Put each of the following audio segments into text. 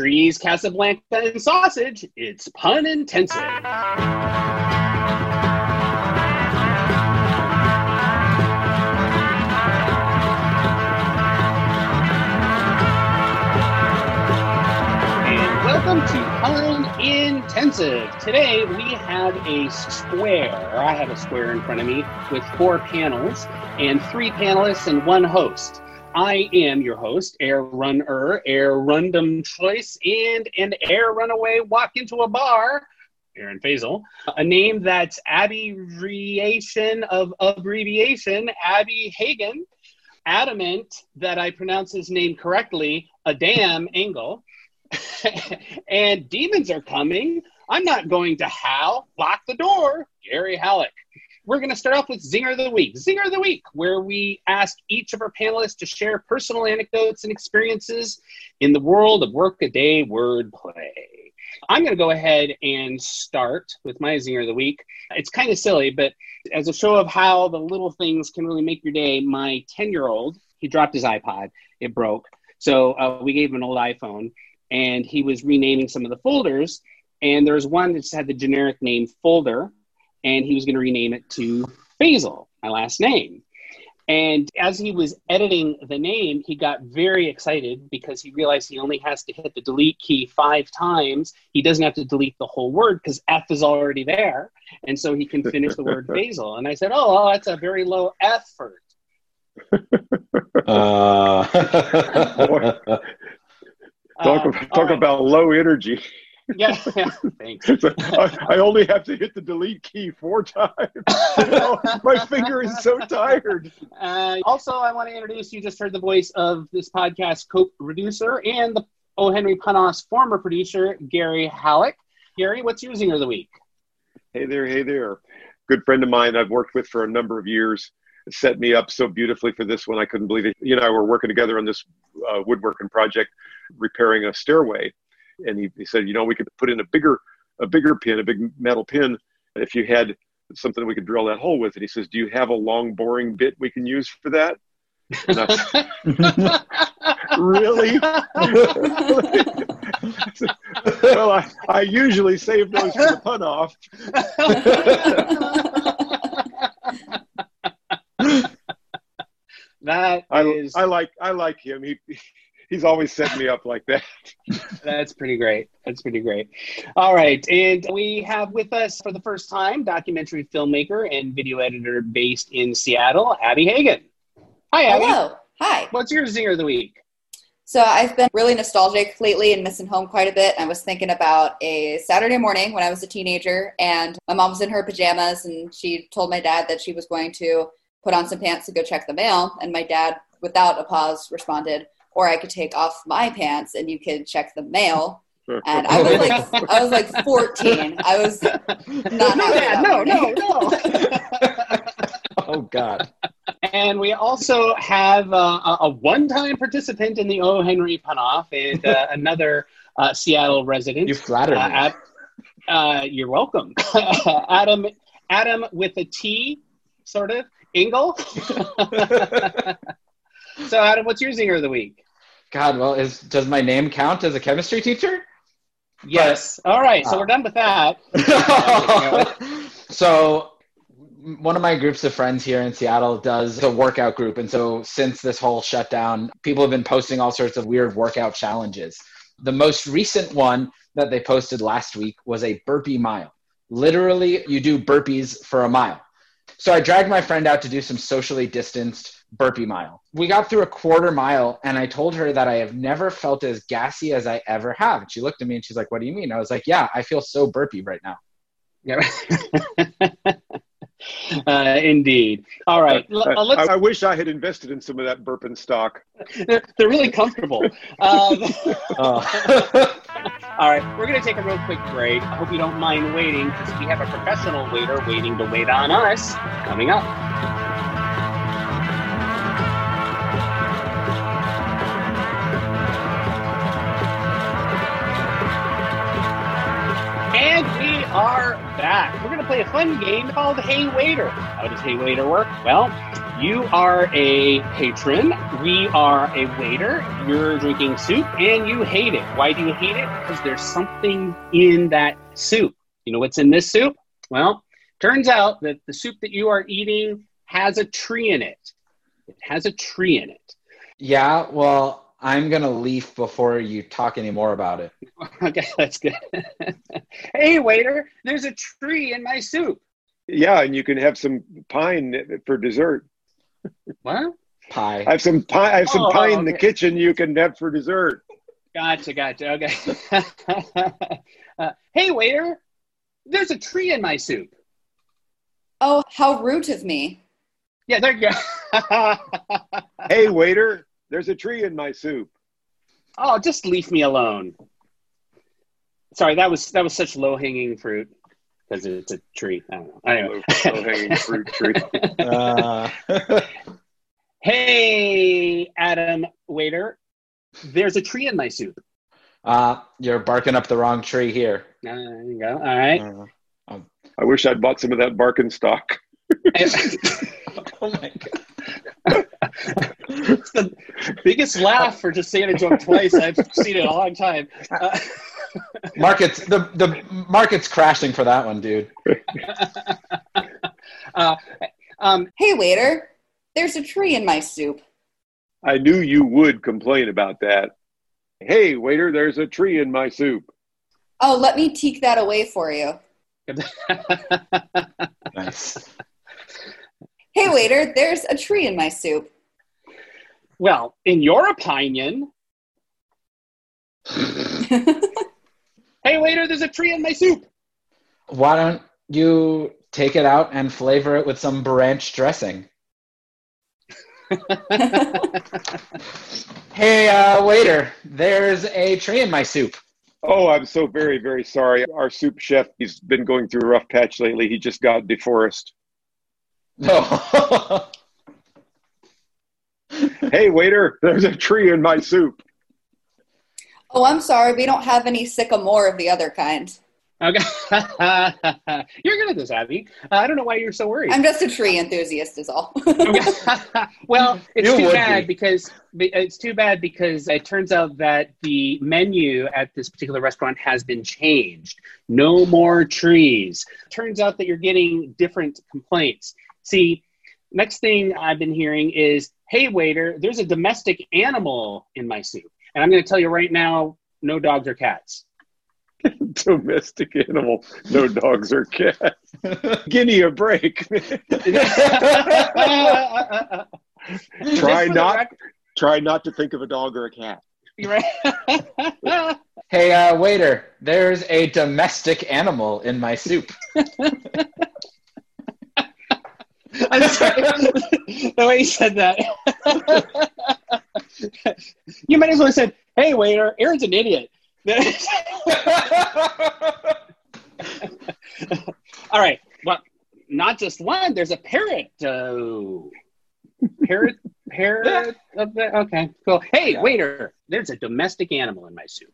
Trees, Casablanca, and sausage. It's pun intensive. And welcome to Pun Intensive. Today we have a square. I have a square in front of me with four panels and three panelists and one host. I am your host, Air Runner, Air Random Choice, and an Air Runaway Walk into a Bar, Aaron Fasel. A name that's abbreviation of abbreviation, Abby Hagan. Adamant that I pronounce his name correctly, Adam Engel. and demons are coming. I'm not going to howl. Lock the door. Gary Hallock. We're going to start off with Zinger of the Week. Zinger of the Week, where we ask each of our panelists to share personal anecdotes and experiences in the world of workaday wordplay. I'm going to go ahead and start with my Zinger of the Week. It's kind of silly, but as a show of how the little things can really make your day, my 10 year old, he dropped his iPod, it broke. So uh, we gave him an old iPhone, and he was renaming some of the folders. And there was one that just had the generic name folder, and he was going to rename it to Fasel, my last name. And as he was editing the name, he got very excited because he realized he only has to hit the delete key five times. He doesn't have to delete the whole word because F is already there. And so he can finish the word Fasel. And I said, Oh, well, that's a very low effort. Uh, talk Uh, about, talk right. about low energy. Yeah, yeah, thanks. I, I only have to hit the delete key four times. You know, my finger is so tired. Uh, also, I want to introduce you just heard the voice of this podcast co-producer and the O. Henry Punoff's former producer, Gary Hallock. Gary, what's your zinger of the week? Hey there, hey there. Good friend of mine I've worked with for a number of years set me up so beautifully for this one. I couldn't believe it. You and I were working together on this uh, woodworking project, repairing a stairway. And he, he said, you know, we could put in a bigger, a bigger pin, a big metal pin. If you had something we could drill that hole with. And he says, do you have a long boring bit we can use for that? I really? well, I, I usually save those for the pun off. that I, is I like I like him. He he's always set me up like that. that's pretty great. That's pretty great. All right, and we have with us for the first time documentary filmmaker and video editor based in Seattle, Abby Hagan. Hi, Abby. Hello. Hi. What's your zinger of the week? So I've been really nostalgic lately and missing home quite a bit. I was thinking about a Saturday morning when I was a teenager, and my mom was in her pajamas, and she told my dad that she was going to put on some pants to go check the mail. And my dad, without a pause, responded, "Or I could take off my pants and you could check the mail." And I was like, I was like 14. I was not no, Dad, no, no, no. oh God. And we also have uh, a, a one-time participant in the O. Henry Punoff and uh, another uh, Seattle resident. You flatter me. Uh, Ad- uh, you're welcome, Adam. Adam with a T, sort of. Engel. So, Adam, what's your zinger of the week? God, well, is does my name count as a chemistry teacher? Yes. All right. So Ah. we're done with that. so one of my groups of friends here in Seattle does a workout group. And so since this whole shutdown, people have been posting all sorts of weird workout challenges. The most recent one that they posted last week was a burpee mile. Literally, you do burpees for a mile. So I dragged my friend out to do some socially distanced burpee mile. We got through a quarter mile and I told her that I have never felt as gassy as I ever have. And she looked at me and she's like, What do you mean? I was like, Yeah, I feel so burpy right now. Yeah. uh, indeed. All right. L- I, uh, let's I wish I had invested in some of that burping stock. they're, they're really comfortable. Um, Oh. all right, we're going to take a real quick break. I hope you don't mind waiting because we have a professional waiter waiting to wait on us coming up. Play a fun game called Hey Waiter. How does Hey Waiter work? Well, you are a patron We are a waiter. You're drinking soup and you hate it. Why do you hate it? Because there's something in that soup. You know what's in this soup? Well, turns out that the soup that you are eating has a tree in it. It has a tree in it. Yeah, well, I'm going to leave before you talk any more about it. Okay, that's good. hey, waiter, there's a tree in my soup. Yeah, and you can have some pine for dessert. What? I Pie. have some pine. I have some Oh, pine in the kitchen you can have for dessert. Gotcha, gotcha. Okay. uh, hey, waiter, there's a tree in my soup. Oh, how rude of me. Yeah, there you go. Hey, waiter, there's a tree in my soup. oh, just leave me alone. Sorry, that was that was such low hanging fruit because it's a tree. I don't know. Anyway. Low- low-hanging fruit tree. Uh, hey, Adam, waiter, there's a tree in my soup. uh, you're barking up the wrong tree here. Uh, there you go. All right. Uh, I wish I'd bought some of that bark and stock. oh my god. It's the biggest laugh for just saying a joke twice I've seen in a long time. Uh, Market's the the market's crashing for that one, dude. uh, um, Hey, waiter, there's a tree in my soup. I knew you would complain about that. Hey, waiter, there's a tree in my soup. Oh, let me teak that away for you. Nice. Hey, waiter, there's a tree in my soup. Well, in your opinion, hey waiter, there's a tree in my soup. Why don't you take it out and flavor it with some branch dressing? Hey, uh, waiter, there's a tree in my soup. Oh, I'm so very, very sorry. Our soup chef, he's been going through a rough patch lately. He just got deforested. No. Hey, waiter, there's a tree in my soup. oh, I'm sorry, we don't have any sycamore of the other kind. Okay, you're good at this, Abby. Uh, I don't know why you're so worried. I'm just a tree enthusiast, is all. well, it's You too bad be. because it's too bad because it turns out that the menu at this particular restaurant has been changed. No more trees. Turns out that you're getting different complaints. See, next thing I've been hearing is, "Hey waiter, there's a domestic animal in my soup." And I'm going to tell you right now, no dogs or cats. Domestic animal, no dogs or cats. Give me a break. Try not, try not to think of a dog or a cat. Right. hey, uh, waiter, there's a domestic animal in my soup. I'm sorry. the way you said that. you might as well have said, hey, waiter, Aaron's an idiot. All right. Well, not just one, there's a parrot. Oh. Parrot, parrot. of the- okay, cool. Hey, Yeah. waiter, there's a domestic animal in my soup.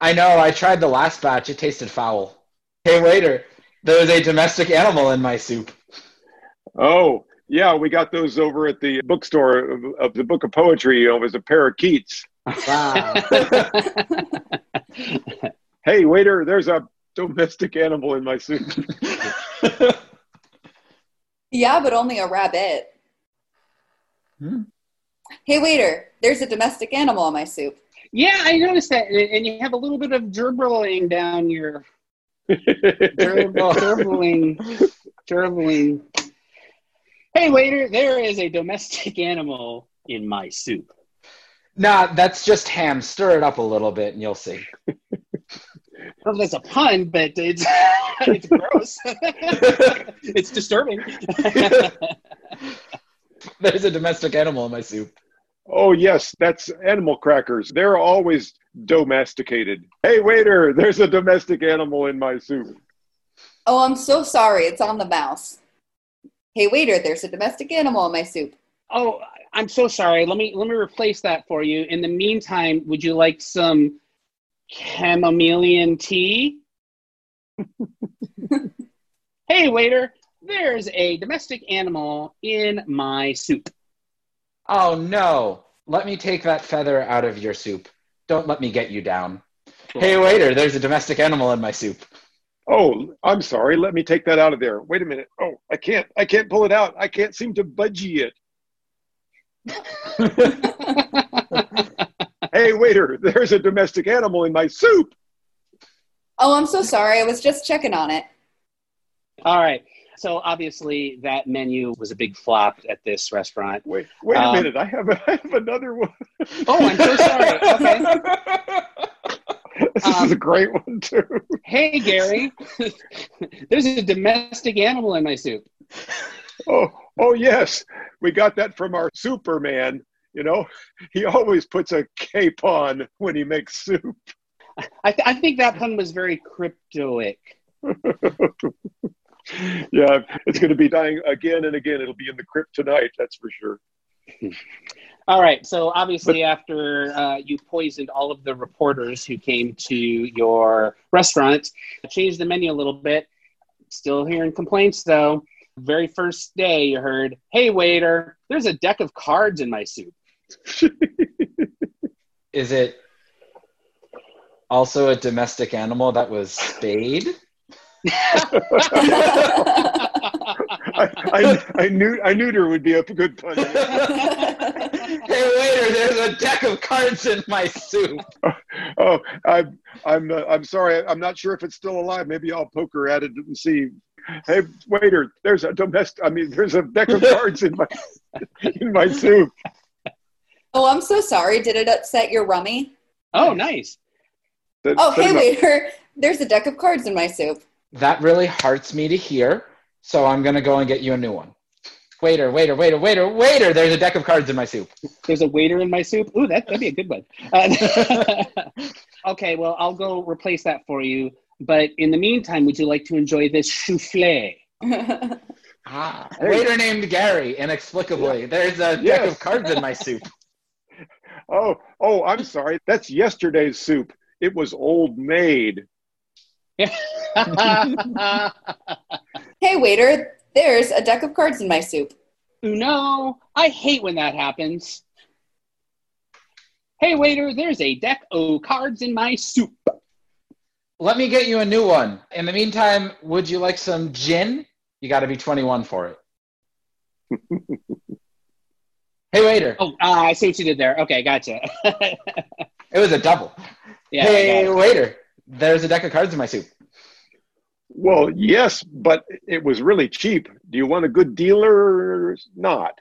I know, I tried the last batch, it tasted foul. Hey, waiter, there's a domestic animal in my soup. Oh, yeah, we got those over at the bookstore of, of the Book of Poetry. You know, it was a pair of Keats. Wow. Hey, waiter, there's a domestic animal in my soup. yeah, but only a rabbit. Hmm. Hey, waiter, there's a domestic animal in my soup. yeah, I noticed that. And you have a little bit of gerbling down your Gerbil, gerbling, gerbling. Hey, waiter, there is a domestic animal in my soup. nah, that's just ham. Stir it up a little bit and you'll see. Well, that's a pun, but it's it's gross. it's disturbing. There's a domestic animal in my soup. oh, yes, that's animal crackers. They're always domesticated. Hey, waiter, there's a domestic animal in my soup. Oh, I'm so sorry. It's on the mouse. Hey, waiter, there's a domestic animal in my soup. oh, I'm so sorry. Let me let me replace that for you. In the meantime, would you like some chamomilian tea? hey, waiter, there's a domestic animal in my soup. Oh no, let me take that feather out of your soup. Don't let me get you down. Hey, waiter, there's a domestic animal in my soup. Oh, I'm sorry. Let me take that out of there. Wait a minute. Oh, I can't. I can't pull it out. I can't seem to budgie it. hey, waiter, there's a domestic animal in my soup. Oh, I'm so sorry. I was just checking on it. All right. So obviously that menu was a big flop at this restaurant. Wait, wait a Um, minute. I have, a, I have another one. Oh, I'm so sorry. Okay. this Um, is a great one too. Hey, Gary, there's a domestic animal in my soup. Oh, oh yes, we got that from our Superman. You know, he always puts a cape on when he makes soup. I, th- I think that pun was very cryptoic. yeah, it's going to be dying again and again. It'll be in the crypt tonight. That's for sure. All right. So obviously, after uh, you poisoned all of the reporters who came to your restaurant, changed the menu a little bit. Still hearing complaints though. Very first day, you heard, "Hey waiter, there's a deck of cards in my soup." Is it also a domestic animal that was spayed? I, I, I knew I knew there would be a good pun. hey waiter, there's a deck of cards in my soup. Oh, I'm I'm uh, I'm sorry. I'm not sure if it's still alive. Maybe I'll poker at it and see. Hey, waiter, there's a domestic. I mean, there's a deck of cards in my in my soup. oh, I'm so sorry. Did it upset your rummy? oh, nice. Set- Oh, hey, waiter. There's a deck of cards in my soup. That really hurts me to hear, so I'm gonna go and get you a new one. Waiter, waiter, waiter, waiter, waiter, there's a deck of cards in my soup. There's a waiter in my soup. Ooh, that, that'd be a good one. Uh, okay, well, I'll go replace that for you. But in the meantime, would you like to enjoy this souffle? Ah, waiter named Gary, inexplicably. There's a deck Yes. of cards in my soup. Oh, oh, I'm sorry. That's yesterday's soup. It was old maid. hey, waiter. There's a deck of cards in my soup. no, I hate when that happens. Hey, waiter, there's a deck of cards in my soup. Let me get you a new one. In the meantime, would you like some gin? You got to be 21 for it. hey, waiter. Oh, uh, I see what you did there. Okay, gotcha. It was a double. yeah, hey, waiter. There's a deck of cards in my soup. Well, yes, but it was really cheap. Do you want a good dealer or not?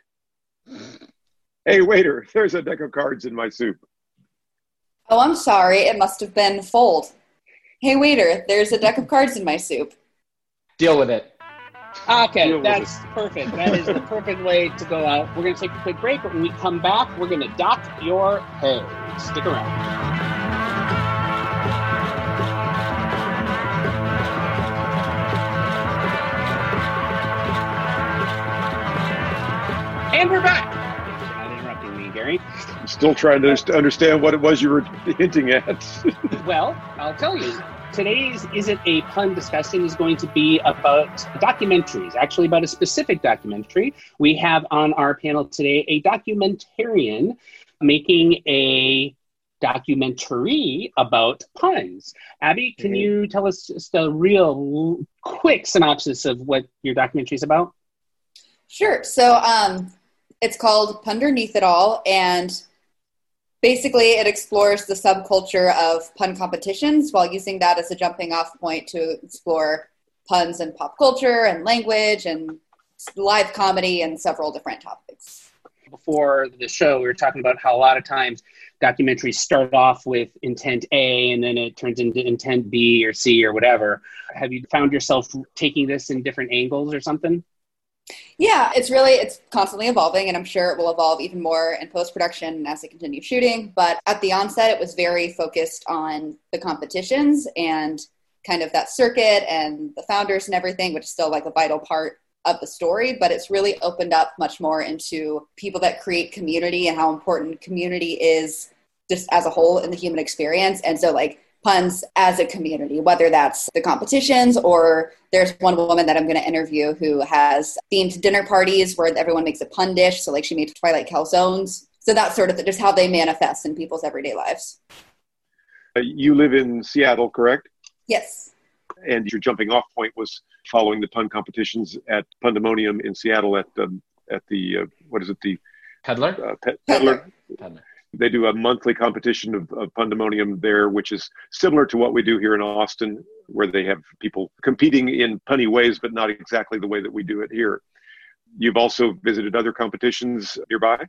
Hey, waiter, there's a deck of cards in my soup. Oh, I'm sorry. It must have been fold. Hey, waiter. There's a deck of cards in my soup. Deal with it. Okay, Deal with that's perfect. That is the perfect way to go out. We're going to take a quick break, but when we come back, we're going to dock your pay. Stick around. And we're back. Thank for not interrupting me, Gary. I'm still trying to underst- understand what it was you were hinting at. Well, I'll tell you. Today's Isn't a Pun discussion is going to be about documentaries, actually, about a specific documentary. We have on our panel today a documentarian making a documentary about puns. Abby, can Mhm. you tell us just a real quick synopsis of what your documentary is about? Sure. So um, it's called Punderneath It All, and basically it explores the subculture of pun competitions while using that as a jumping off point to explore puns and pop culture and language and live comedy and several different topics. before the show, we were talking about how a lot of times documentaries start off with intent A and then it turns into intent B or C or whatever. Have you found yourself taking this in different angles or something? Yeah, it's really it's constantly evolving, and I'm sure it will evolve even more in post production as they continue shooting. But at the onset, it was very focused on the competitions and kind of that circuit and the founders and everything, which is still like a vital part of the story. But it's really opened up much more into people that create community and how important community is just as a whole in the human experience. And so, like puns as a community, whether that's the competitions or there's one woman that I'm going to interview who has themed dinner parties where everyone makes a pun dish. So, like, she made Twilight calzones. So that's sort of just how they manifest in people's everyday lives. Uh, you live in Seattle, correct? Yes. And your jumping off point was following the pun competitions at Pundemonium in Seattle at um, at the uh, what is it the Peddler? uh, Pe- Peddler. Peddler. They do a monthly competition of, of Pundemonium there, which is similar to what we do here in Austin, where they have people competing in punny ways, but not exactly the way that we do it here. You've also visited other competitions nearby.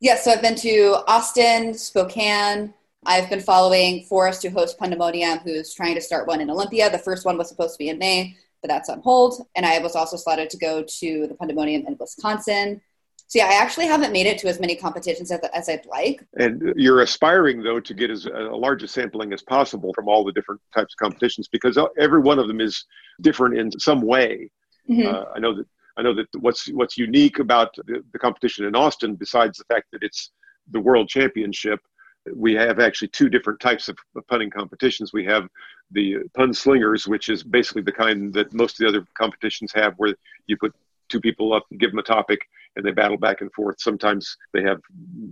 Yes, so I've been to Austin, Spokane. I've been following Forrest, who hosts Pundemonium, who's trying to start one in Olympia. The first one was supposed to be in May, but that's on hold. And I was also slotted to go to the Pundemonium in Wisconsin. So yeah, I actually haven't made it to as many competitions as, as I'd like. And you're aspiring, though, to get as a large a sampling as possible from all the different types of competitions because every one of them is different in some way. Mhm. Uh, I know that I know that what's what's unique about the, the competition in Austin, besides the fact that it's the World Championship, we have actually two different types of, of punning competitions. We have the pun slingers, which is basically the kind that most of the other competitions have, where you put two people up, give them a topic, and they battle back and forth. Sometimes they have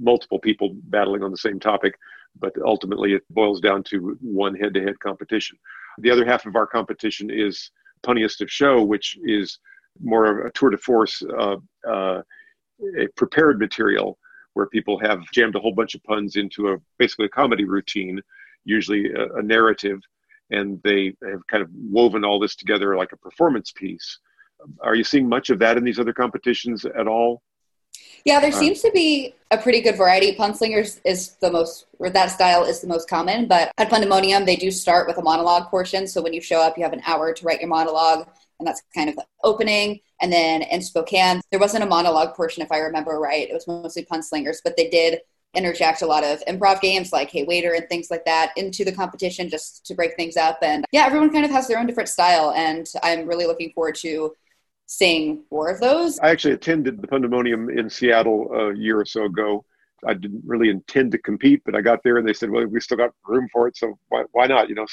multiple people battling on the same topic, but ultimately it boils down to one head-to-head competition. The other half of our competition is punniest of show, which is more of a tour de force, uh, uh, a prepared material where people have jammed a whole bunch of puns into a basically a comedy routine, usually a, a narrative, and they have kind of woven all this together like a performance piece. Are you seeing much of that in these other competitions at all? Yeah, there Uh, seems to be a pretty good variety. Punslingers is the most, or that style is the most common. But at Pundemonium, they do start with a monologue portion. So when you show up, you have an hour to write your monologue, and that's kind of the opening. And then in Spokane, there wasn't a monologue portion, if I remember right. It was mostly punslingers, but they did interject a lot of improv games like Hey Waiter and things like that into the competition just to break things up. And yeah, everyone kind of has their own different style. And I'm really looking forward to seeing more of those. I actually attended the Pundemonium in Seattle a year or so ago. I didn't really intend to compete, but I got there and they said, "Well, we still got room for it, so why, why not?" You know.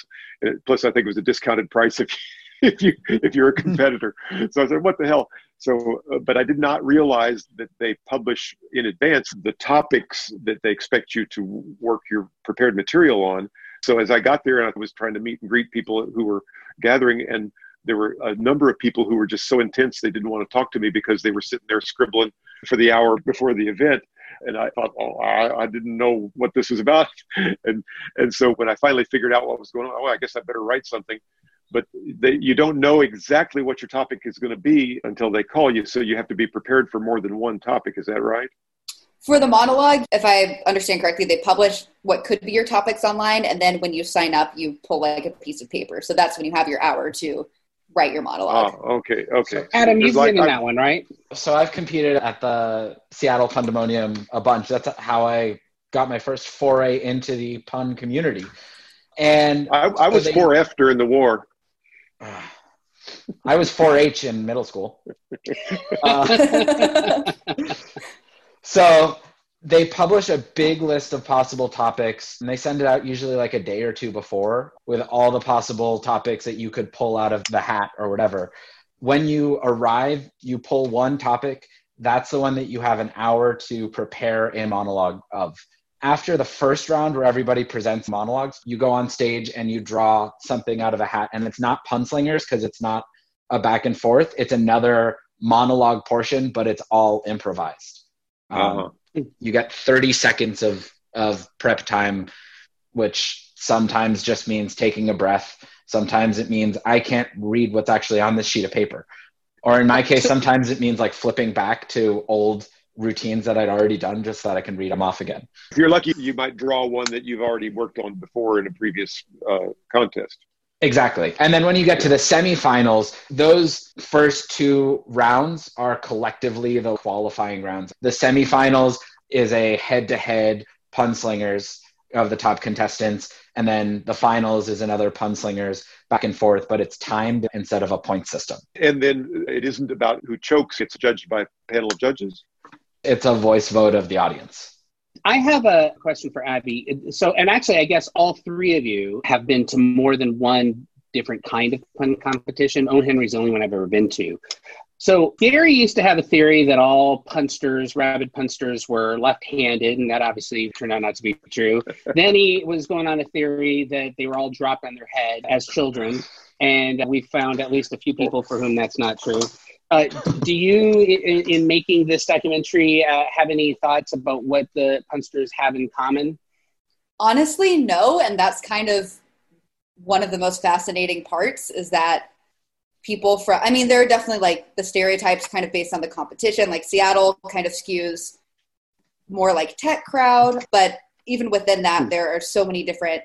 And plus, I think it was a discounted price if if you if you're a competitor. so I said, "What the hell?" So, uh, but I did not realize that they publish in advance the topics that they expect you to work your prepared material on. So as I got there and I was trying to meet and greet people who were gathering, and there were a number of people who were just so intense they didn't want to talk to me because they were sitting there scribbling for the hour before the event. And I thought, oh, I, I didn't know what this was about. And and so when I finally figured out what was going on, oh, I guess I better write something. But they, you don't know exactly what your topic is going to be until they call you. So you have to be prepared for more than one topic. Is that right? For the monologue, if I understand correctly, they publish what could be your topics online, and then when you sign up, you pull like a piece of paper. So that's when you have your hour to write your monologue. Oh, okay, okay. Adam, It's you've like been in I- that one, right? So I've competed at the Seattle Pundemonium a bunch. That's how I got my first foray into the pun community. And I, I was they- 4F during the war. I was 4-H in middle school. Uh, so they publish a big list of possible topics and they send it out usually like a day or two before with all the possible topics that you could pull out of the hat or whatever. When you arrive, you pull one topic. That's the one that you have an hour to prepare a monologue of. After the first round, where everybody presents monologues, you go on stage and you draw something out of a hat. And it's not punslingers because it's not a back and forth. It's another monologue portion, but it's all improvised. Um, Uh-huh. You get 30 seconds of, of prep time, which sometimes just means taking a breath. Sometimes it means I can't read what's actually on this sheet of paper. Or in my case, sometimes it means like flipping back to old routines that I'd already done just so that I can read them off again. If you're lucky, you might draw one that you've already worked on before in a previous uh, contest. Exactly. And then when you get to the semifinals, those first two rounds are collectively the qualifying rounds. The semifinals is a head to head punslingers of the top contestants. And then the finals is another punslingers back and forth, but it's timed instead of a point system. And then it isn't about who chokes, it's judged by a panel of judges. It's a voice vote of the audience. I have a question for Abby. So, and actually, I guess all three of you have been to more than one different kind of pun competition. O. Henry's the only one I've ever been to. So Gary used to have a theory that all punsters, rabid punsters, were left-handed, and that obviously turned out not to be true. then he was going on a theory that they were all dropped on their head as children, and we found at least a few people for whom that's not true. Uh, do you, in, in, making this documentary, uh, have any thoughts about what the punsters have in common? Honestly, no, and that's kind of one of the most fascinating parts is that people from i mean there are definitely like the stereotypes kind of based on the competition like seattle kind of skews more like tech crowd but even within that hmm. there are so many different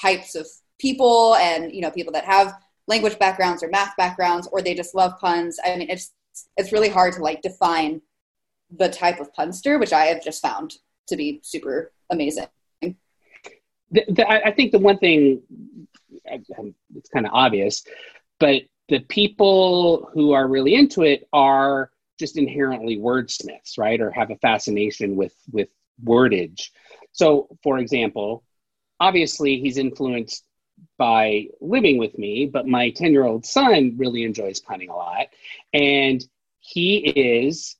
types of people and you know people that have language backgrounds or math backgrounds or they just love puns i mean it's it's really hard to like define the type of punster which i have just found to be super amazing the, the, I think the one thing um, it's kind of obvious, but the people who are really into it are just inherently wordsmiths, right? Or have a fascination with with wordage. So, for example, obviously he's influenced by living with me, but my 10 year old son really enjoys punning a lot. And he is,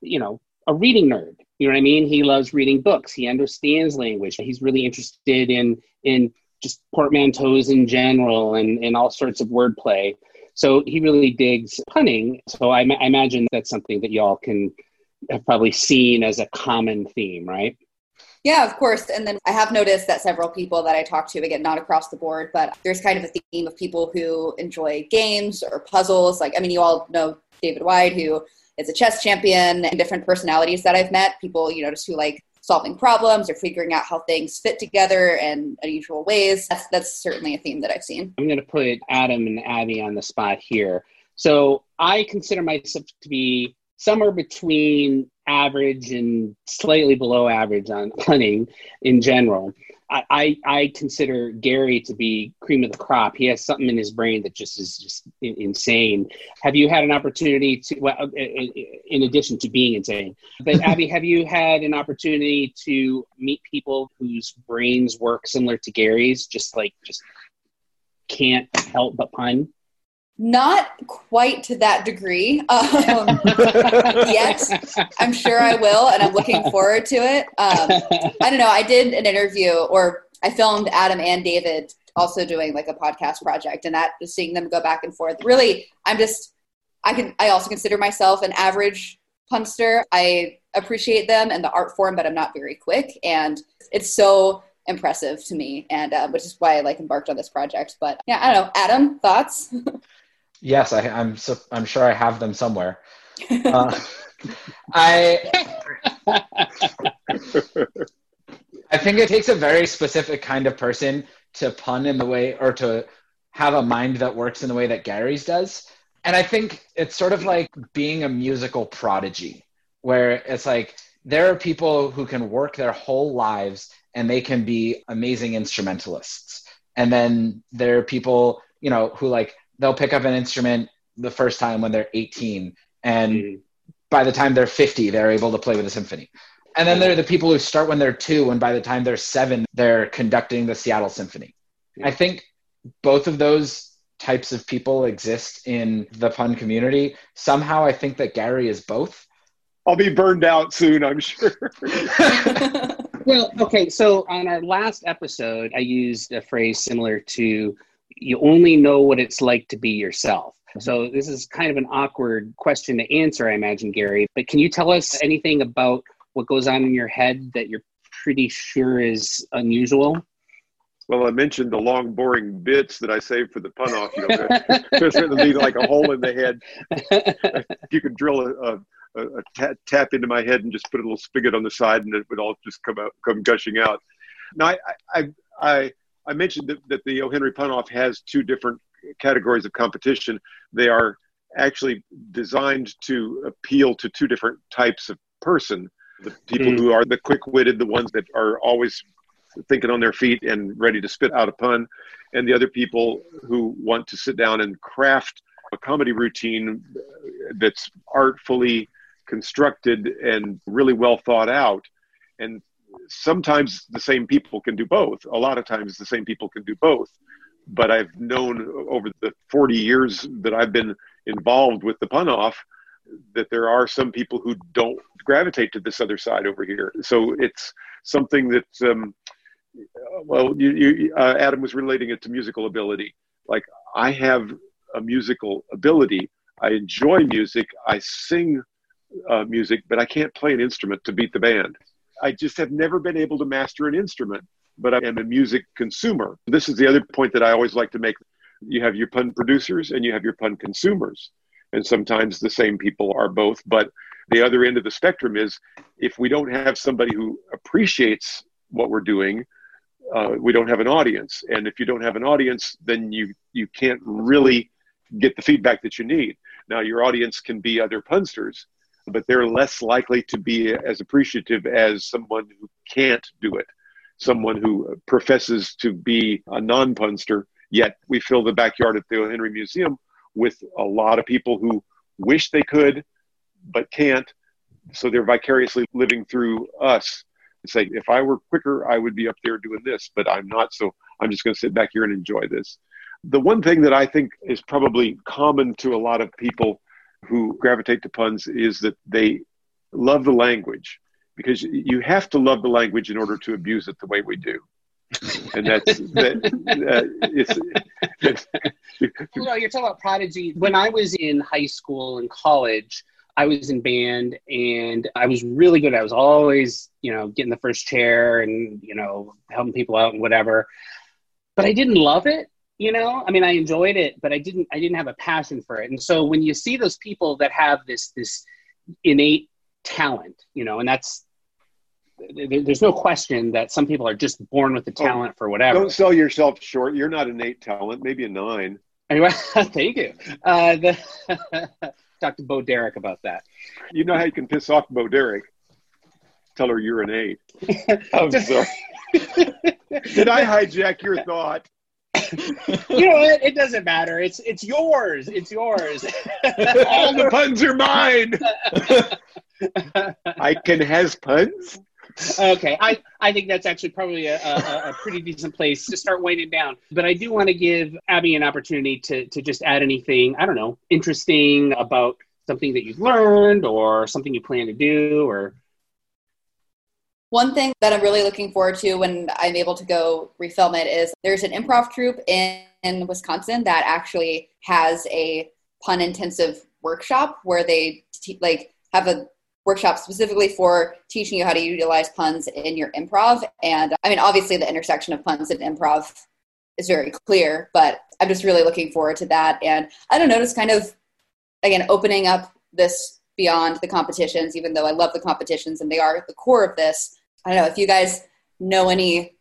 you know, a reading nerd. You know what I mean? He loves reading books. He understands language. He's really interested in in just portmanteaus in general and, and all sorts of wordplay. So he really digs punning. So I, I imagine that's something that y'all can have probably seen as a common theme, right? Yeah, of course. And then I have noticed that several people that I talk to, again, not across the board, but there's kind of a theme of people who enjoy games or puzzles. Like, I mean, you all know David White, who is a chess champion, and different personalities that I've met. People, you know, just who like solving problems or figuring out how things fit together in unusual ways. That's, that's certainly a theme that I've seen. I'm going to put Adam and Abby on the spot here. So I consider myself to be somewhere between average and slightly below average on punning in general. I, I, consider Gary to be cream of the crop. He has something in his brain that just is just insane. Have you had an opportunity to, well, uh, uh, in addition to being insane, but Abby, have you had an opportunity to meet people whose brains work similar to Gary's, just like just can't help but pun? Not quite to that degree um, yet. I'm sure I will, and I'm looking forward to it. Um, I don't know. I did an interview, or I filmed Adam and David also doing like a podcast project, and that just seeing them go back and forth. Really, I'm just. I can. I also consider myself an average punster. I appreciate them and the art form, but I'm not very quick, and it's so impressive to me, and uh, which is why I like embarked on this project. But yeah, I don't know. Adam, thoughts? Yes, I, am I'm, I'm sure I have them somewhere. Uh, I I think it takes a very specific kind of person to pun in the way or to have a mind that works in the way that Gary's does. And I think it's sort of like being a musical prodigy, where it's like there are people who can work their whole lives and they can be amazing instrumentalists. And then there are people, you know, who like they'll pick up an instrument the first time when they're 18 and mm. by the time they're 50 they're able to play with a symphony. And then there are the people who start when they're two and by the time they're seven they're conducting the seattle symphony. I think both of those types of people exist in the pun community. Somehow i think that gary is both. I'll be burned out soon i'm sure. Well okay so on our last episode i used a phrase similar to you only know what it's like to be yourself. Mm-hmm. So this is kind of an awkward question to answer, I imagine, Gary. But can you tell us anything about what goes on in your head that you're pretty sure is unusual? Well, I mentioned the long, boring bits that I saved for the pun off. You know, there's going to be like a hole in the head. you could drill a, a, a tap, tap into my head and just put a little spigot on the side, and it would all just come out, come gushing out. Now, I, I, I I mentioned that, that the O. Henry Punoff has two different categories of competition. They are actually designed to appeal to two different types of person the people mm. who are the quick witted, the ones that are always thinking on their feet and ready to spit out a pun, and the other people who want to sit down and craft a comedy routine that's artfully constructed and really well thought out. And sometimes the same people can do both. A lot of times the same people can do both. But I've known over the 40 years that I've been involved with the pun off that there are some people who don't gravitate to this other side over here. So it's something that, um, well, you, you, uh, Adam was relating it to musical ability. Like I have a musical ability. I enjoy music. I sing uh, music, but I can't play an instrument to beat the band. I just have never been able to master an instrument, but I am a music consumer. This is the other point that I always like to make. You have your pun producers and you have your pun consumers. And sometimes the same people are both. But the other end of the spectrum is if we don't have somebody who appreciates what we're doing, uh, we don't have an audience. And if you don't have an audience, then you, you can't really get the feedback that you need. Now, your audience can be other punsters, but they're less likely to be as appreciative as someone who can't do it, someone who professes to be a non punster. Yet we fill the backyard at the O. Henry Museum with a lot of people who wish they could but can't. So they're vicariously living through us. It's like if I were quicker, I would be up there doing this, but I'm not. So I'm just going to sit back here and enjoy this. The one thing that I think is probably common to a lot of people who gravitate to puns is that they love the language because you have to love the language in order to abuse it the way we do. And that's that. Uh, it's, it's, you know, you're talking about prodigy. When I was in high school and college, I was in band and I was really good. I was always, you know, getting the first chair and, you know, helping people out and whatever. But I didn't love it you know? I mean i enjoyed it but i didn't i didn't have a passion for it. And so when you see those people that have this this innate talent you know and that's there's no question that some people are just born with the talent oh, for whatever. don't sell yourself short. You're not innate talent maybe a nine. Anyway thank you. Uh, the, talk to bo derek about that. You know how you can piss off bo derek? Tell her you're an eight. I'm sorry. Did i hijack your thought you know what? It doesn't matter. It's it's yours. It's yours. All the puns are mine. I can has puns. Okay, I, I think that's actually probably a, a, a, pretty decent place to start winding down. But I do want to give Abby an opportunity to, to just add anything, I don't know, interesting about something that you've learned or something you plan to do or one thing that I'm really looking forward to when I'm able to go refilm it is there's an improv troupe in, in Wisconsin that actually has a pun intensive workshop where they te- like have a workshop specifically for teaching you how to utilize puns in your improv. And I mean, obviously, the intersection of puns and improv is very clear, but I'm just really looking forward to that. And I don't know, just kind of again opening up this beyond the competitions, even though I love the competitions and they are the core of this. I don't know if you guys know any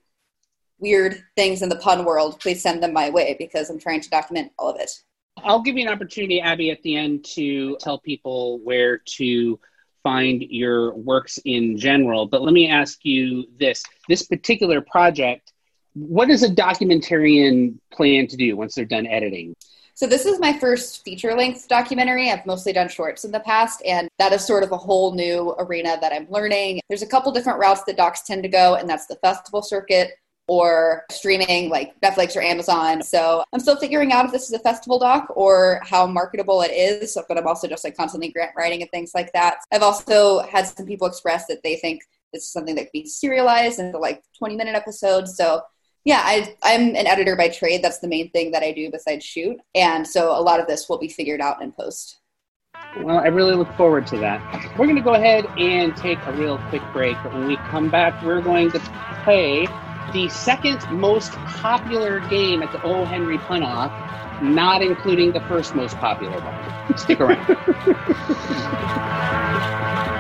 weird things in the pun world, please send them my way because I'm trying to document all of it. I'll give you an opportunity, Abby, at the end to tell people where to find your works in general. But let me ask you this this particular project, what does a documentarian plan to do once they're done editing? So this is my first feature length documentary. I've mostly done shorts in the past, and that is sort of a whole new arena that I'm learning. There's a couple different routes that docs tend to go, and that's the festival circuit or streaming like Netflix or Amazon. So I'm still figuring out if this is a festival doc or how marketable it is, but I'm also just like constantly grant writing and things like that. I've also had some people express that they think this is something that could be serialized into like 20 minute episodes. So yeah, I, I'm an editor by trade. That's the main thing that I do besides shoot. And so a lot of this will be figured out in post. Well, I really look forward to that. We're going to go ahead and take a real quick break. But when we come back, we're going to play the second most popular game at the O. Henry Punoff, not including the first most popular one. Stick around.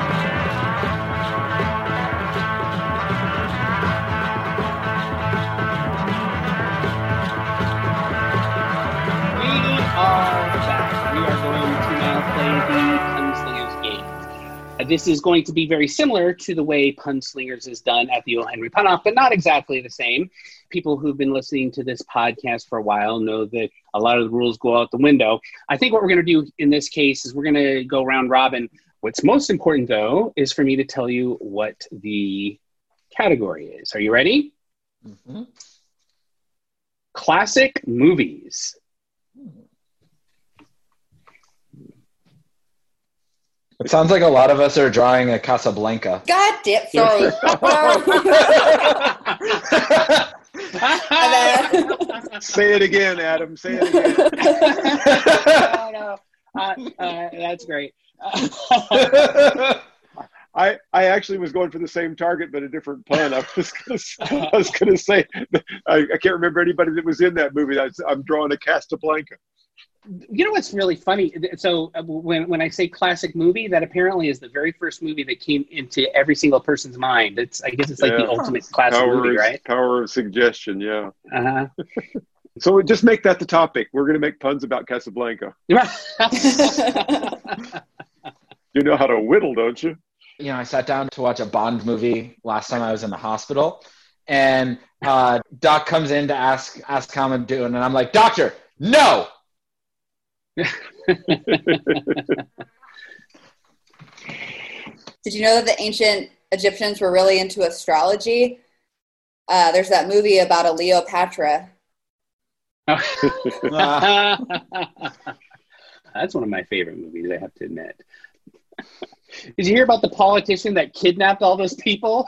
this is going to be very similar to the way Punslingers is done at the O. Henry Punoff, but not exactly the same. People who've been listening to this podcast for a while know that a lot of the rules go out the window. I think what we're going to do in this case is we're going to go round robin. What's most important, though, is for me to tell you what the category is. Are you ready? Mm-hmm. Classic movies. It sounds like a lot of us are drawing a Casablanca. God damn, sorry. Say it again, Adam. Say it again. no, no. Uh, uh, that's great. I, I actually was going for the same target, but a different pun. I was gonna, say- I was going to say, I, I can't remember anybody that was in that movie. That's, I'm drawing a Casablanca. You know what's really funny? So uh, when when I say classic movie, that apparently is the very first movie that came into every single person's mind. It's I guess it's like the ultimate classic Power, movie, of- right? power of suggestion. Yeah. Uh-huh. So just make that the topic. We're going to make puns about Casablanca. huh. You know how to whittle, don't you? you know, I sat down to watch a Bond movie last time I was in the hospital, and uh, Doc comes in to ask ask how I'm doing, and I'm like, Doctor, no. Did you know that the ancient Egyptians were really into astrology? Uh, there's that movie about a Leopatra. That's one of my favorite movies, I have to admit. Did you hear about the politician that kidnapped all those people?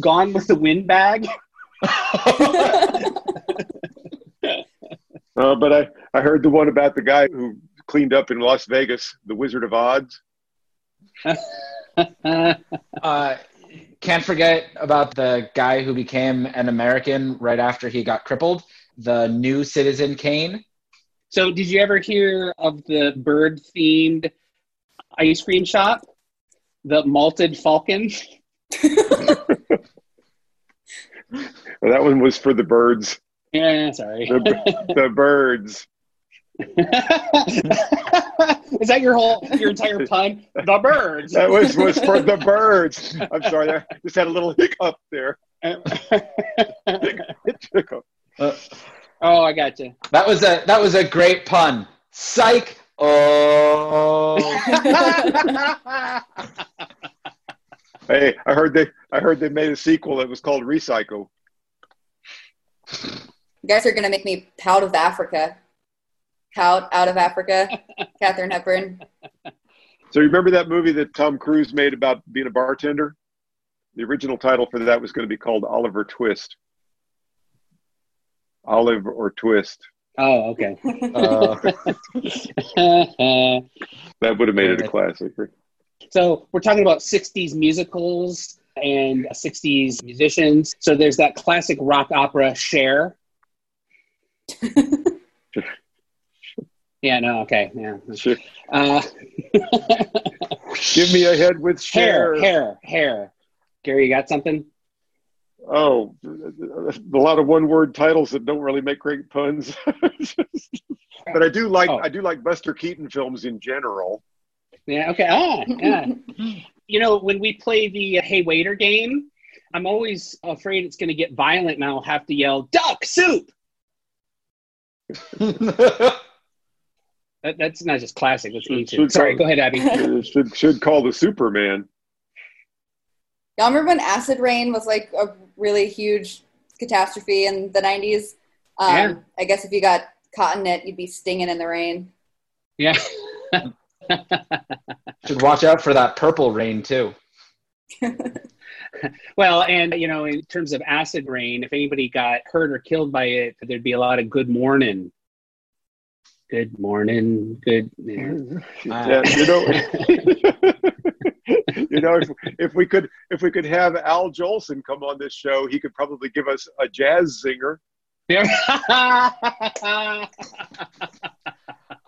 Gone with the wind bag? Uh, but I, I heard the one about the guy who cleaned up in Las Vegas, the Wizard of Odds. uh, can't forget about the guy who became an American right after he got crippled, the new Citizen Kane. so, did you ever hear of the bird themed ice cream shop? The Malted Falcon? Well, that one was for the birds. Yeah, sorry. The, the birds. Is that your whole, your entire pun? The birds. That was, was for the birds. I'm sorry. I just had a little hiccup there. Hiccup. Uh, oh, I got you. that was a that was a great pun. Psych. Oh. Hey, I heard they I heard they made a sequel that was called Recycle. You guys are going to make me pout of Africa. Pout out of Africa. Katharine Hepburn. So you remember that movie that Tom Cruise made about being a bartender? The original title for that was going to be called Oliver Twist. Olive or Twist. Oh, okay. Uh, That would have made it a classic. so we're talking about 60s musicals and 60s musicians. So there's that classic rock opera Cher. yeah, no, okay. Yeah. Sure. Uh, Give me a head with hair, hair, hair. Gary, you got something? Oh, a lot of one-word titles that don't really make great puns. but I do like Oh. I do like Buster Keaton films in general. Yeah, okay. Ah, yeah. you know, when we play the uh, Hey Waiter game, I'm always afraid it's going to get violent and I'll have to yell, Duck Soup! That, that's not just classic, that's Should- ancient. should Sorry, call- go ahead, Abby. Should should call the Superman. Y'all remember when acid rain was like a really huge catastrophe in the 90s? Um, Yeah. I guess if you got caught in it, you'd be stinging in the rain. Yeah. Should watch out for that purple rain too. Well, and you know, in terms of acid rain, if anybody got hurt or killed by it, there'd be a lot of good morning. Good morning. Good. yeah. Yeah, you know, you know, if, if we could, if we could have Al Jolson come on this show, he could probably give us a jazz singer.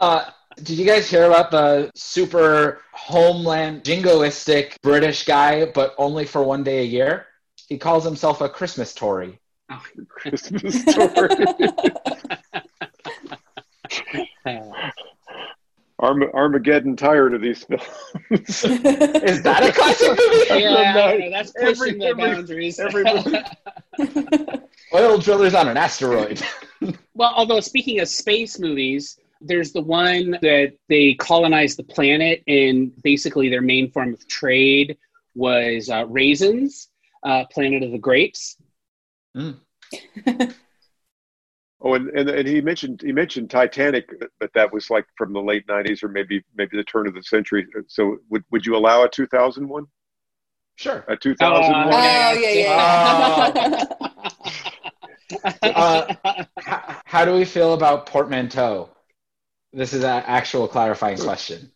Uh, did you guys hear about the super homeland jingoistic British guy, but only for one day a year? He calls himself a Christmas Tory. Oh, Christmas story. Arm- Armageddon tired of these films. Is that a classic movie? yeah, No, I that's pushing every- the every- boundaries. every- Oil drillers on an asteroid. well, although speaking of space movies, there's the one that they colonized the planet, and basically their main form of trade was uh, raisins, uh, Planet of the Grapes. Oh, and, and and he mentioned he mentioned Titanic, but that was like from the late '90s or maybe maybe the turn of the century. So would would you allow a 2001? Sure. A 2001? Oh, yeah, yeah, yeah. Uh, how, how do we feel about portmanteau? This is an actual clarifying question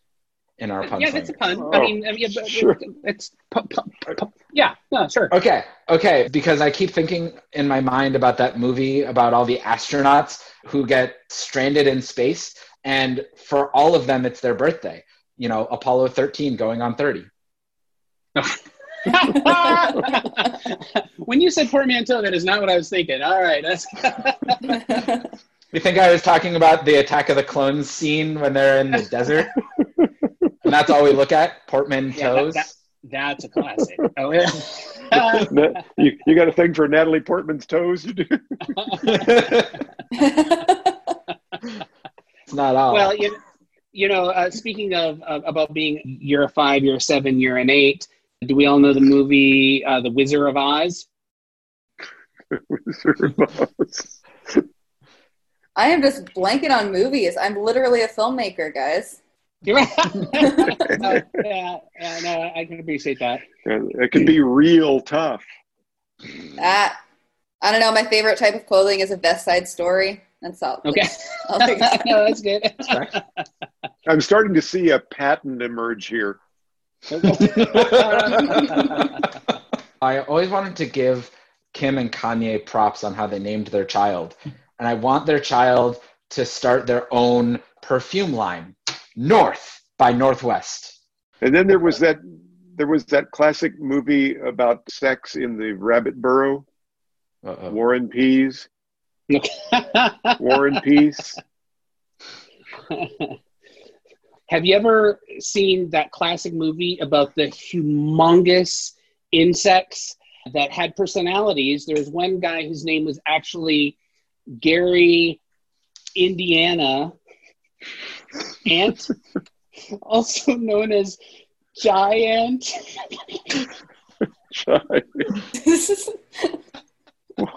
in our pun. yeah, that's a pun. Oh, I mean, I mean sure. it's pu- pu- pu- yeah, no, sure. Okay, okay, because I keep thinking in my mind about that movie about all the astronauts who get stranded in space, and for all of them, it's their birthday. You know, Apollo 13 going on 30. when you said portmanteau, that is not what I was thinking. All right, that's You think I was talking about the Attack of the Clones scene when they're in the desert? And that's all we look at? yeah, Portmanteaus? that- that- that's a classic. Oh, yeah. You, you got a thing for Natalie Portman's toes? You do? it's not all. well, you, you know, uh, speaking of uh, about being you're a five, you're a seven, you're an eight. Do we all know the movie uh, The Wizard of Oz? The Wizard of Oz? I am just blanking on movies. I'm literally a filmmaker, guys. You're right. Oh, yeah, yeah, no, I can appreciate that. it can be real tough. Ah, I don't know. My favorite type of clothing is a vest side story. That's all. Okay, all I got. no, that's good. I'm starting to see a pattern emerge here. I always wanted to give Kim and Kanye props on how they named their child. And I want their child to start their own perfume line, North by Northwest. And then there was that there was that classic movie about sex in the rabbit burrow, Uh-oh. War and Peas, War and Peace. Have you ever seen that classic movie about the humongous insects that had personalities? There was one guy whose name was actually Gary Indiana Ant, also known as Giant. giant. wow.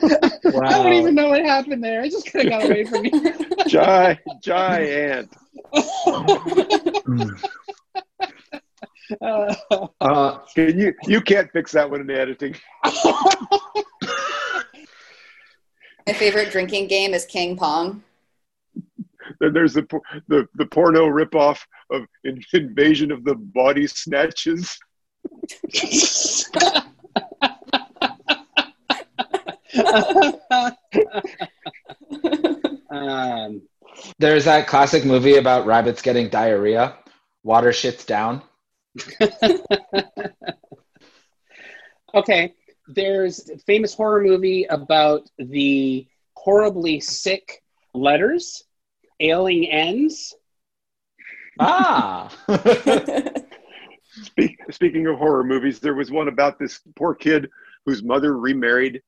I don't even know what happened there. I just kind of got away from you. Gi- giant. Uh, Uh, Can you you can't fix that one in editing. My favorite drinking game is King Pong. Then there's the the the porno ripoff of in- Invasion of the Body Snatches. um, there's that classic movie about rabbits getting diarrhea, water shits down. okay, there's a famous horror movie about the horribly sick letters, ailing ends. Ah. Speak, speaking of horror movies, there was one about this poor kid whose mother remarried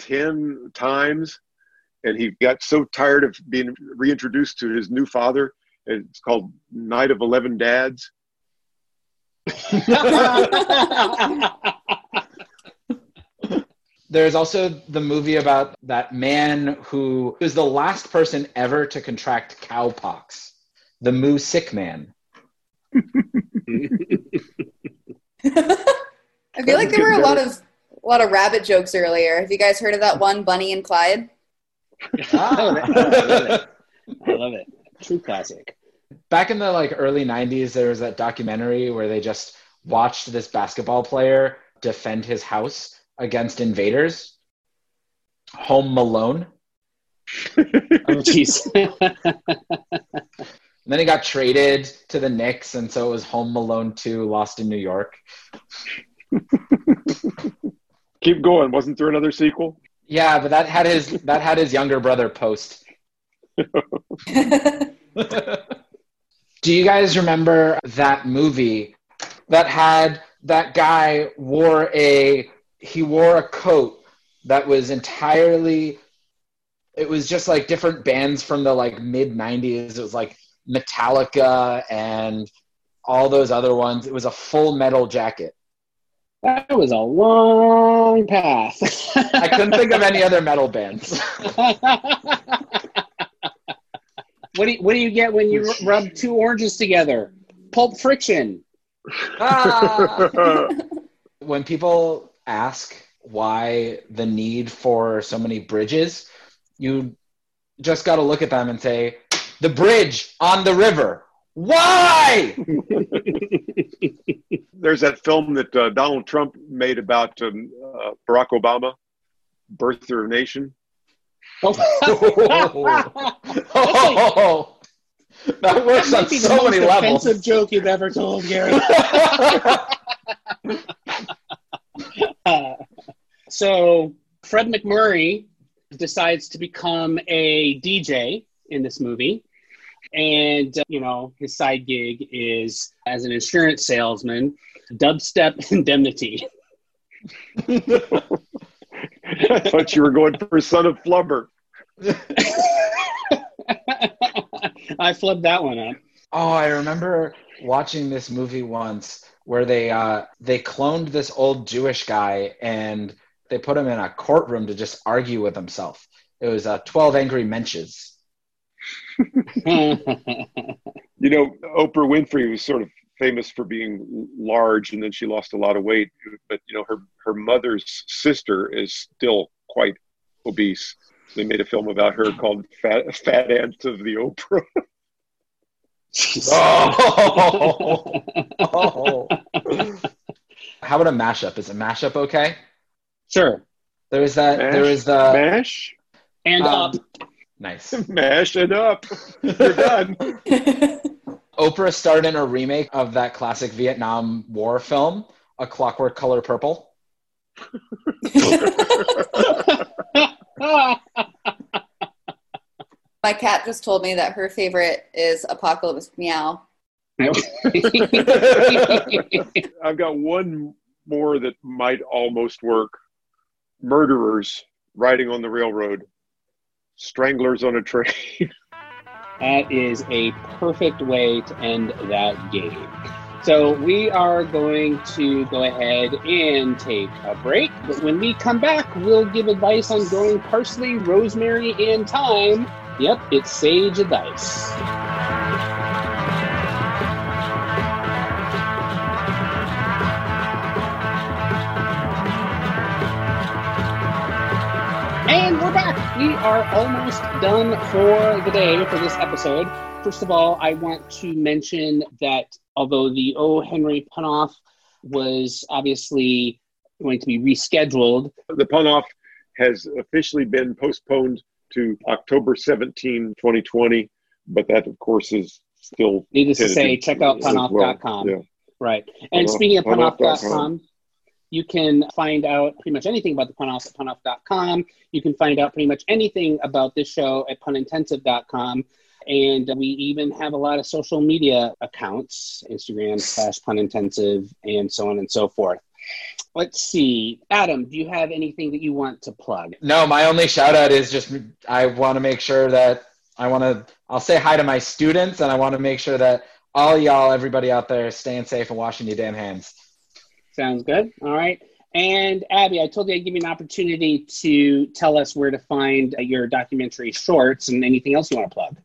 10 times and he got so tired of being reintroduced to his new father. It's called Night of 11 Dads. There's also the movie about that man who was the last person ever to contract cowpox, the Moo Sick Man. I feel like there were a lot of a lot of rabbit jokes earlier. Have you guys heard of that one, Bunny and Clyde? I love it. I love it. True classic. Back in the like early 90s, there was that documentary where they just watched this basketball player defend his house against invaders. Home Malone. Oh, jeez. And then he got traded to the Knicks, and so it was Home Malone 2, Lost in New York. Keep going. Wasn't there another sequel? Yeah, but that had his that had his younger brother post. Do you guys remember that movie that had that guy wore a he wore a coat that was entirely it was just like different bands from the like mid 90s. It was like Metallica and all those other ones. It was a full metal jacket. That was a long path. I couldn't think of any other metal bands. What do you, what do you get when you r- rub two oranges together? Pulp friction. Ah! when people ask why the need for so many bridges, you just got to look at them and say, the bridge on the river. Why? There's that film that uh, Donald Trump made about um, uh, Barack Obama, Birth of a Nation. Oh, that works That on might be the so most many offensive joke you've ever told, Gary. Uh, so Fred MacMurray decides to become a DJ in this movie. And, uh, you know, his side gig is as an insurance salesman, dubstep indemnity. I thought you were going for Son of Flubber. I flipped that one up. Oh, I remember watching this movie once where they uh, they cloned this old Jewish guy and they put him in a courtroom to just argue with himself. It was uh, Twelve Angry Menches. You know, Oprah Winfrey was sort of famous for being large, and then she lost a lot of weight. But you know, her her mother's sister is still quite obese. They made a film about her called "Fat Fat Aunt of the Oprah." Oh. oh. How about a mashup? Is a mashup okay? sure. There was that. Mash? There was the Mash, And um, up. nice. mash it up. You're done. Oprah starred in a remake of that classic Vietnam War film, A Clockwork Color Purple. My cat just told me that her favorite is Apocalypse Meow. I've got one more that might almost work. Murderers riding on the railroad, stranglers on a train. That is a perfect way to end that game. So we are going to go ahead and take a break. But when we come back, we'll give advice on growing parsley, rosemary, and thyme. Yep, it's sage advice. And we're back. We are almost done for the day for this episode. First of all, I want to mention that although the O. Henry Punoff was obviously going to be rescheduled, the pun off has officially been postponed to October 17, 2020, but that, of course, is still. needless to say, check out as well. punoff.com. Yeah. Right. And speaking of punoff.com. punoff.com, you can find out pretty much anything about the punoff at punoff.com. You can find out pretty much anything about this show at punintensive.com. And we even have a lot of social media accounts, Instagram slash punintensive, and so on and so forth. Let's see. Adam, do you have anything that you want to plug? No, my only shout out is just I want to make sure that I want to. I'll say hi to my students, and I want to make sure that all y'all, everybody out there, staying safe and washing your damn hands. Sounds good. All right. And Abby, I told you I'd give you an opportunity to tell us where to find uh, your documentary shorts and anything else you want to plug.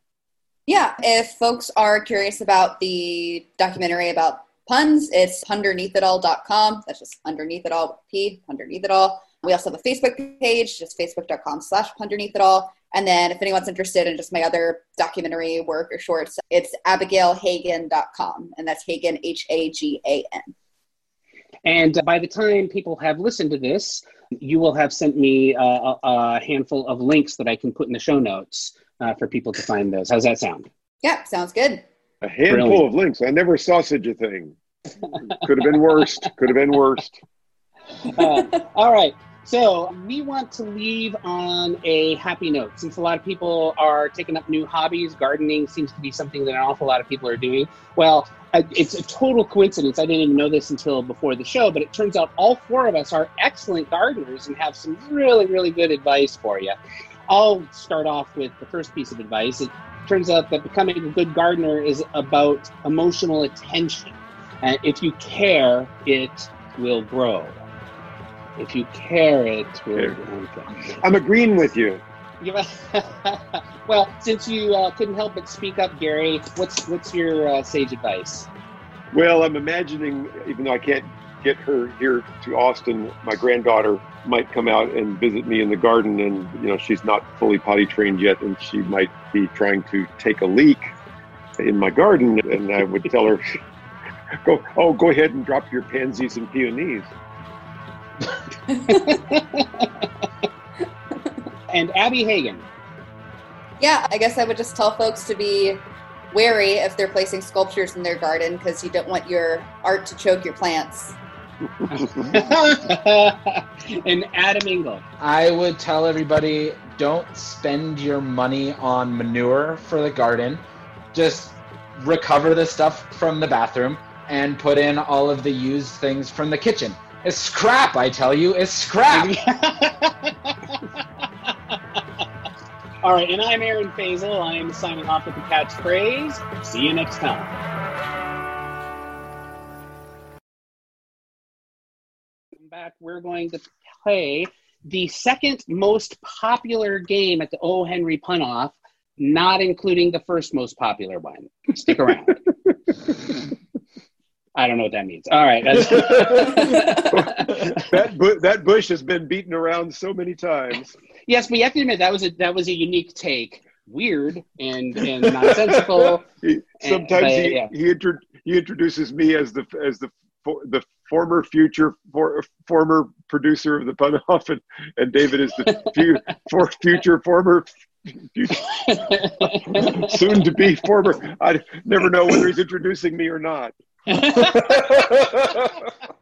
Yeah, if folks are curious about the documentary about puns, it's punderneathitall.com. That's just underneath it all, P, underneath it all. We also have a Facebook page, just facebook.com slash underneath it all. And then if anyone's interested in just my other documentary work or shorts, it's abigailhagan.com. And that's Hagan, H A G A N. And by the time people have listened to this, you will have sent me uh, a, a handful of links that I can put in the show notes uh, for people to find those. How's that sound? Yeah, sounds good. A handful Brilliant. of links. I never saw such a thing. Could have been worst. Could have been worst. Uh, all right. So we want to leave on a happy note. Since a lot of people are taking up new hobbies, gardening seems to be something that an awful lot of people are doing. Well, it's a total coincidence. I didn't even know this until before the show, but it turns out all four of us are excellent gardeners and have some really, really good advice for you. I'll start off with the first piece of advice. It turns out that becoming a good gardener is about emotional attention. And if you care, it will grow. If you care, it will. Okay. I'm agreeing with you. well, since you uh, couldn't help but speak up, Gary, what's what's your uh, sage advice? Well, I'm imagining, even though I can't get her here to Austin, my granddaughter might come out and visit me in the garden, and you know she's not fully potty trained yet, and she might be trying to take a leak in my garden, and I would tell her, "Go, oh, go ahead and drop your pansies and peonies." and Abby Hagan. Yeah, I guess I would just tell folks to be wary if they're placing sculptures in their garden because you don't want your art to choke your plants. and Adam Engel. I would tell everybody don't spend your money on manure for the garden. Just recover the stuff from the bathroom and put in all of the used things from the kitchen. It's scrap, I tell you. It's scrap. All right, and I'm Aaron Fasel. I am signing off with the catchphrase. See you next time. Back, we're going to play the second most popular game at the O. Henry Punoff, not including the first most popular one. Stick around. I don't know what that means. All right. that bu- that bush has been beaten around so many times. Yes, but you have to admit that was a that was a unique take. Weird and and nonsensical. he, sometimes and, he yeah. he, intro- he introduces me as the as the for, the former future for, former producer of the Punoff, and, and David is the fu- for future former future, soon to be former. I never know whether he's introducing me or not.